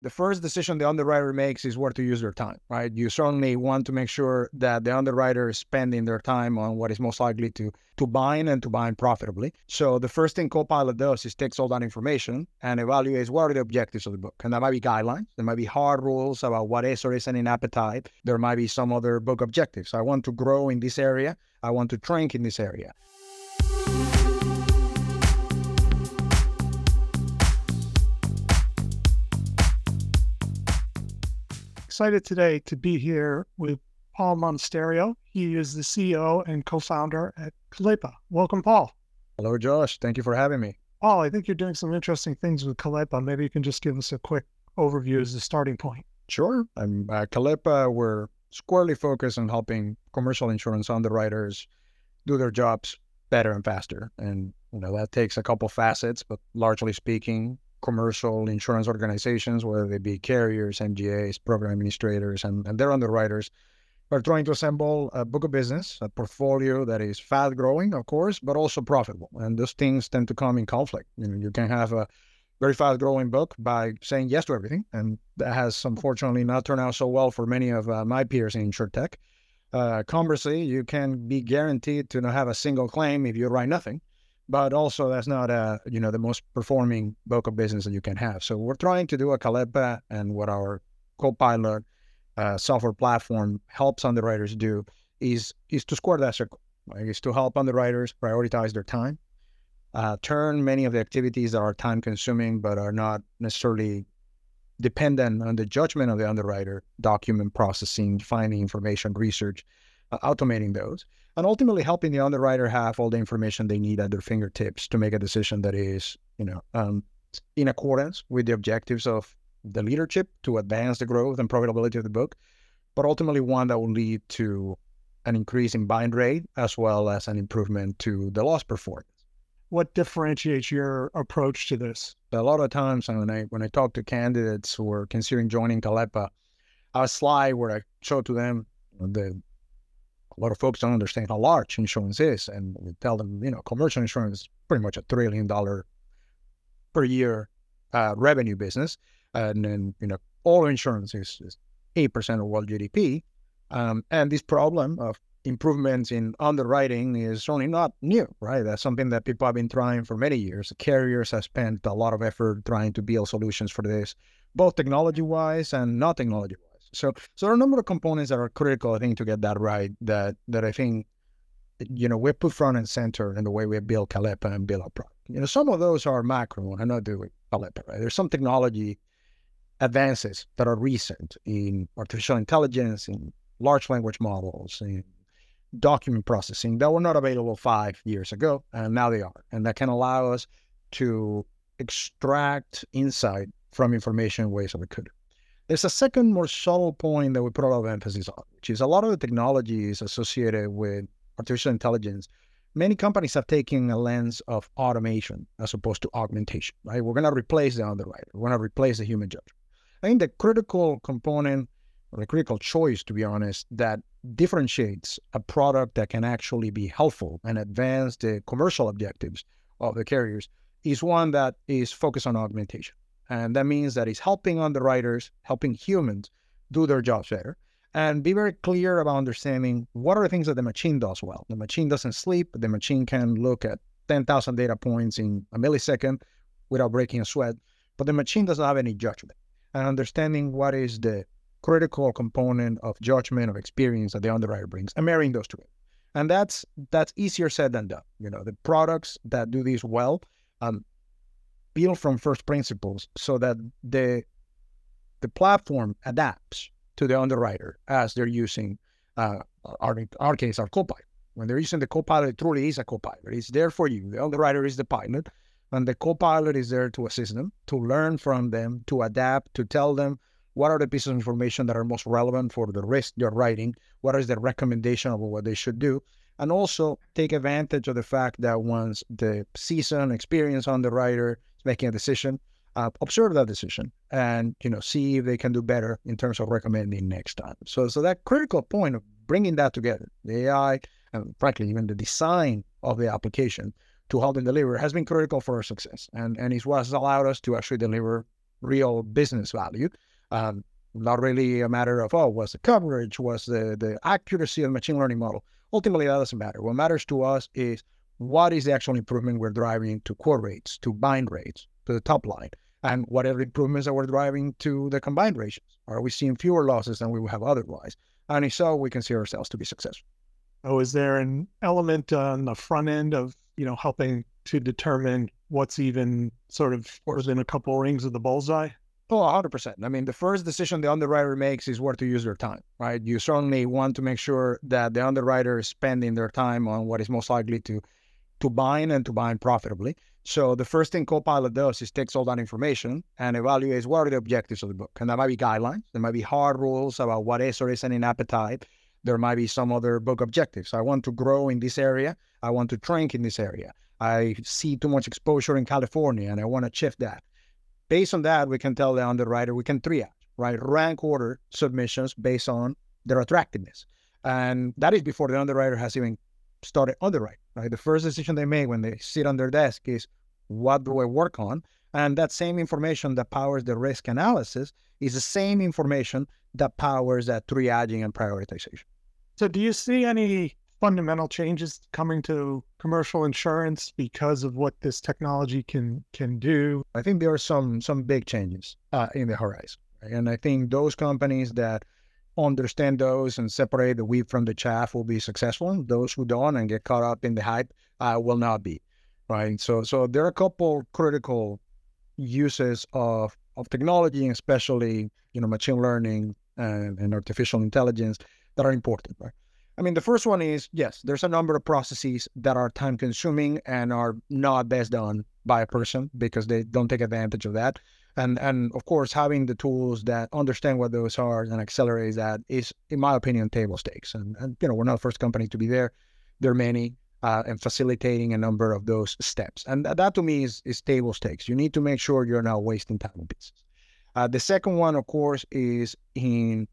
the first decision the underwriter makes is where to use their time, right? You certainly want to make sure that the underwriter is spending their time on what is most likely to to bind and to bind profitably. So the first thing Copilot does is takes all that information and evaluates what are the objectives of the book. And that might be guidelines, there might be hard rules about what is or isn't in appetite. There might be some other book objectives. I want to grow in this area. I want to shrink in this area. Excited today to be here with Paul Monasterio. He is the CEO and co founder at Kalepa. Welcome, Paul. Hello, Josh. Thank you for having me. Paul, I think you're doing some interesting things with Kalepa. Maybe you can just give us a quick overview as a starting point. Sure. I'm at Kalepa. We're squarely focused on helping commercial insurance underwriters do their jobs better and faster. And you know that takes a couple facets, but largely speaking, commercial insurance organizations, whether they be carriers, MGAs, program administrators, and, and their underwriters, are trying to assemble a book of business, a portfolio that is fast growing, of course, but also profitable. And those things tend to come in conflict. You know, you can have a very fast growing book by saying yes to everything. And that has unfortunately not turned out so well for many of uh, my peers in insurtech. Uh, conversely, you can be guaranteed to not have a single claim if you write nothing but also that's not a you know the most performing book of business that you can have. So we're trying to do a Kalepa and what our Copilot uh, software platform helps underwriters do is is to square that circle. Right? Is to help underwriters prioritize their time, uh, turn many of the activities that are time consuming but are not necessarily dependent on the judgment of the underwriter, document processing, finding information, research, uh, automating those and ultimately helping the underwriter have all the information they need at their fingertips to make a decision that is, you know, um, in accordance with the objectives of the leadership to advance the growth and profitability of the book, but ultimately one that will lead to an increase in bind rate as well as an improvement to the loss performance. What differentiates your approach to this? A lot of times when I when I talk to candidates who are considering joining have a slide where I show to them the a lot of folks don't understand how large insurance is. And we tell them, you know, commercial insurance is pretty much a trillion dollar per year uh, revenue business. And then, you know, all insurance is, is 8% of world GDP. Um, and this problem of improvements in underwriting is certainly not new, right? That's something that people have been trying for many years. Carriers have spent a lot of effort trying to build solutions for this, both technology wise and not technology wise. So, so there are a number of components that are critical, I think, to get that right. That that I think, you know, we put front and center in the way we build Kalepa and build our product. You know, some of those are macro, and not doing Kalepa. Right? There's some technology advances that are recent in artificial intelligence, in large language models, in document processing that were not available five years ago, and now they are, and that can allow us to extract insight from information in ways that we could. There's a second more subtle point that we put a lot of emphasis on, which is a lot of the technologies associated with artificial intelligence. Many companies have taken a lens of automation as opposed to augmentation, right? We're going to replace the underwriter. We're going to replace the human judge. I think the critical component or the critical choice, to be honest, that differentiates a product that can actually be helpful and advance the commercial objectives of the carriers is one that is focused on augmentation. And that means that it's helping underwriters, helping humans do their jobs better. And be very clear about understanding what are the things that the machine does well. The machine doesn't sleep. The machine can look at 10,000 data points in a millisecond without breaking a sweat. But the machine doesn't have any judgment. And understanding what is the critical component of judgment, of experience that the underwriter brings, and marrying those two. And that's that's easier said than done. You know, the products that do this well um, build from first principles so that the the platform adapts to the underwriter as they're using uh, our, our case our copilot. When they're using the copilot, it truly is a copilot. It's there for you. The underwriter is the pilot, and the copilot is there to assist them, to learn from them, to adapt, to tell them what are the pieces of information that are most relevant for the risk they're writing, what is the recommendation of what they should do, and also take advantage of the fact that once the seasoned, experienced underwriter making a decision, uh, observe that decision and you know see if they can do better in terms of recommending next time. So so that critical point of bringing that together, the AI and frankly even the design of the application to help them deliver has been critical for our success and and it's what has allowed us to actually deliver real business value. Um, not really a matter of oh, was the coverage, was the the accuracy of the machine learning model. Ultimately, that doesn't matter. What matters to us is what is the actual improvement we're driving to core rates, to bind rates, to the top line, and whatever improvements that we're driving to the combined ratios. Are we seeing fewer losses than we would have otherwise? And if so, we consider ourselves to be successful. Oh, is there an element on the front end of you know helping to determine what's even sort of within a couple rings of the bullseye? Oh, 100%. I mean, the first decision the underwriter makes is where to use their time, right? You certainly want to make sure that the underwriter is spending their time on what is most likely to to bind and to bind profitably. So the first thing Copilot does is takes all that information and evaluates what are the objectives of the book. And that might be guidelines. There might be hard rules about what is or isn't in appetite. There might be some other book objectives. I want to grow in this area. I want to shrink in this area. I see too much exposure in California and I want to shift that. Based on that, we can tell the underwriter, we can triage, right? Rank order submissions based on their attractiveness. And that is before the underwriter has even started underwriting, right? The first decision they make when they sit on their desk is, what do I work on? And that same information that powers the risk analysis is the same information that powers that triaging and prioritization. So, do you see any fundamental changes coming to commercial insurance because of what this technology can can do? I think there are some some big changes uh, in the horizon, right? and I think those companies that understand those and separate the wheat from the chaff will be successful. Those who don't and get caught up in the hype uh, will not be, right? So so there are a couple critical uses of of technology, especially you know machine learning and, and artificial intelligence that are important, right? I mean, the first one is yes, there's a number of processes that are time consuming and are not best done by a person because they don't take advantage of that. And and of course, having the tools that understand what those are and accelerate that is, in my opinion, table stakes. And, and you know, we're not the first company to be there. There are many, uh, and facilitating a number of those steps. And that, to me is, is table stakes. You need to make sure you're not wasting time on pieces. Uh, the second one, of course, is in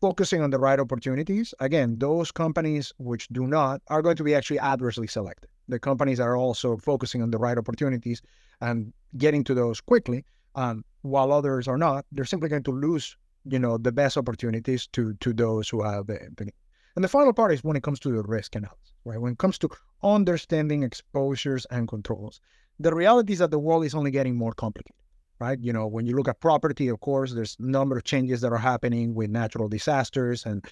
focusing on the right opportunities. Again, those companies which do not are going to be actually adversely selected. The companies are also focusing on the right opportunities and getting to those quickly, um, while others are not. They're simply going to lose, you know, the best opportunities to to those who have the. And the final part is when it comes to the risk analysis, right? When it comes to understanding exposures and controls, the reality is that the world is only getting more complicated right? You know, when you look at property, of course, there's a number of changes that are happening with natural disasters and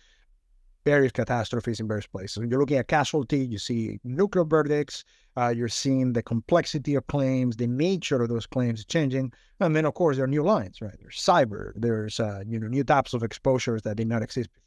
various catastrophes in various places. When you're looking at casualty, you see nuclear verdicts, uh, you're seeing the complexity of claims, the nature of those claims changing, and then of course there are new lines, right? There's cyber, there's uh, you know new types of exposures that did not exist before.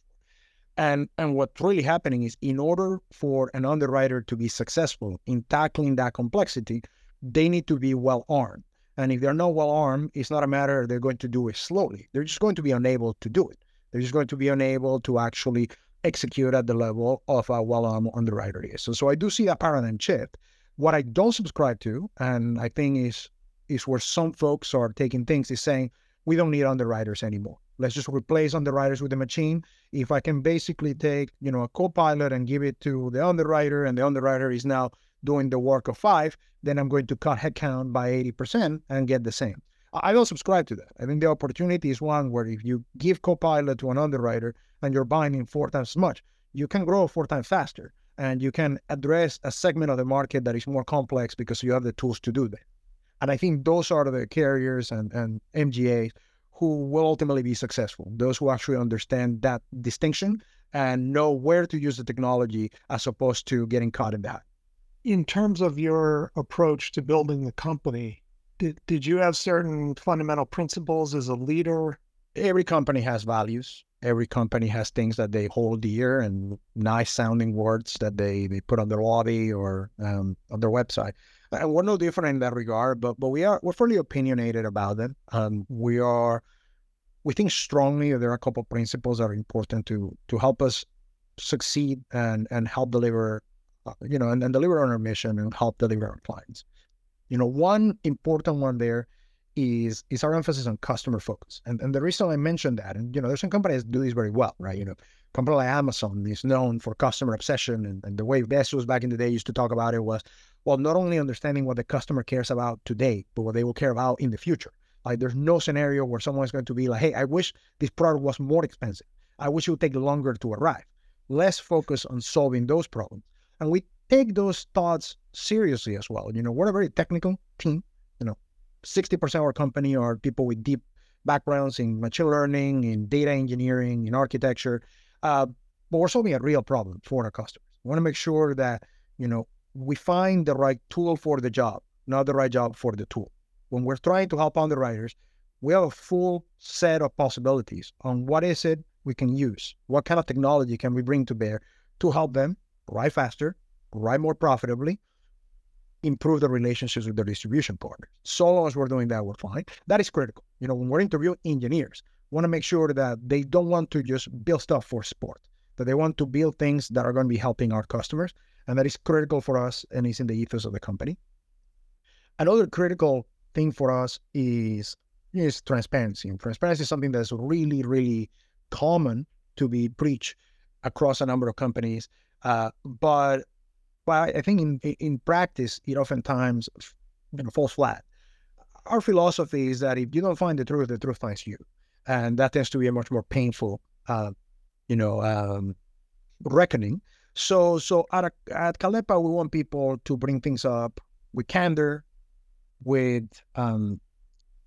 And and what's really happening is in order for an underwriter to be successful in tackling that complexity, they need to be well armed. And if they're not well armed, it's not a matter they're going to do it slowly. They're just going to be unable to do it. They're just going to be unable to actually execute at the level of a well armed underwriter is. So, so I do see that paradigm shift. What I don't subscribe to, and I think is is where some folks are taking things, is saying we don't need underwriters anymore. Let's just replace underwriters with a machine. If I can basically take, you know, a co-pilot and give it to the underwriter, and the underwriter is now doing the work of five, then I'm going to cut headcount by 80% and get the same. I don't subscribe to that. I think the opportunity is one where if you give Copilot to an underwriter and you're binding four times as much, you can grow four times faster and you can address a segment of the market that is more complex because you have the tools to do that. And I think those are the carriers and, and MGAs who will ultimately be successful. Those who actually understand that distinction and know where to use the technology as opposed to getting caught in that in terms of your approach to building the company, did, did you have certain fundamental principles as a leader? Every company has values. Every company has things that they hold dear and nice sounding words that they, they put on their lobby or um, on their website. And we're no different in that regard, but but we are we're fairly opinionated about them. Um, we are we think strongly there are a couple of principles that are important to to help us succeed and and help deliver uh, Uh, you know, and, and deliver on our mission and help deliver our clients. You know, one important one there is is our emphasis on customer focus. And and the reason I mentioned that, and you know, there's some companies that do this very well, right? You know, company like Amazon is known for customer obsession, and, and the way Bezos back in the day used to talk about it was, well, not only understanding what the customer cares about today, but what they will care about in the future. Like there's no scenario where someone's going to be like, hey, I wish this product was more expensive. I wish it would take longer to arrive. Let's focus on solving those problems. And we take those thoughts seriously as well. You know, we're a very technical team. You know, 60% of our company are people with deep backgrounds in machine learning, in data engineering, in architecture. Uh, but we're solving a real problem for our customers. We want to make sure that, you know, we find the right tool for the job, not the right job for the tool. When we're trying to help underwriters, we have a full set of possibilities on what is it we can use, what kind of technology can we bring to bear to help them write faster, write more profitably, improve the relationships with their distribution partners. So long as we're doing that, we're fine. That is critical. You know, when we're interviewing engineers, we want to make sure that they don't want to just build stuff for sport, that they want to build things that are going to be helping our customers. And that is critical for us and is in the ethos of the company. Another critical thing for us is, is transparency. And transparency is something that's really, really common to be preached across a number of companies. Uh, but but I think in in practice, it oftentimes you know falls flat. Our philosophy is that if you don't find the truth, the truth finds you, and that tends to be a much more painful, uh, you know, um, reckoning. So so at a, at Kalepa, we want people to bring things up with candor, with um,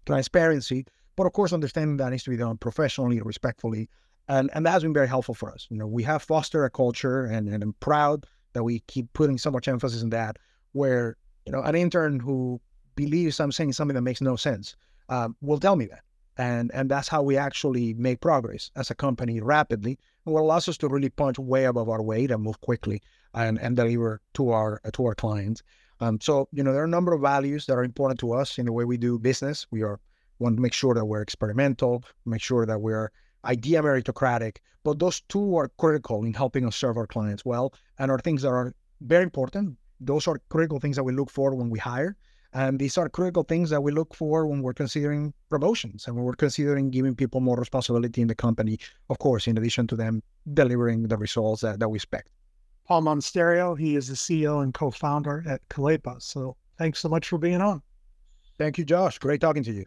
transparency, but of course, understanding that needs to be done professionally, respectfully, and and that has been very helpful for us. You know, we have fostered a culture, and, and I'm proud that we keep putting so much emphasis on that. Where you know, an intern who believes I'm saying something that makes no sense um, will tell me that, and and that's how we actually make progress as a company rapidly, and what allows us to really punch way above our weight and move quickly and and deliver to our to our clients. Um, so you know, there are a number of values that are important to us in the way we do business. We are want to make sure that we're experimental, make sure that we're idea meritocratic, but those two are critical in helping us serve our clients well and are things that are very important. Those are critical things that we look for when we hire. And these are critical things that we look for when we're considering promotions and when we're considering giving people more responsibility in the company, of course, in addition to them delivering the results that, that we expect. Paul Monasterio, he is the CEO and co founder at Kalepa. So thanks so much for being on. Thank you, Josh. Great talking to you.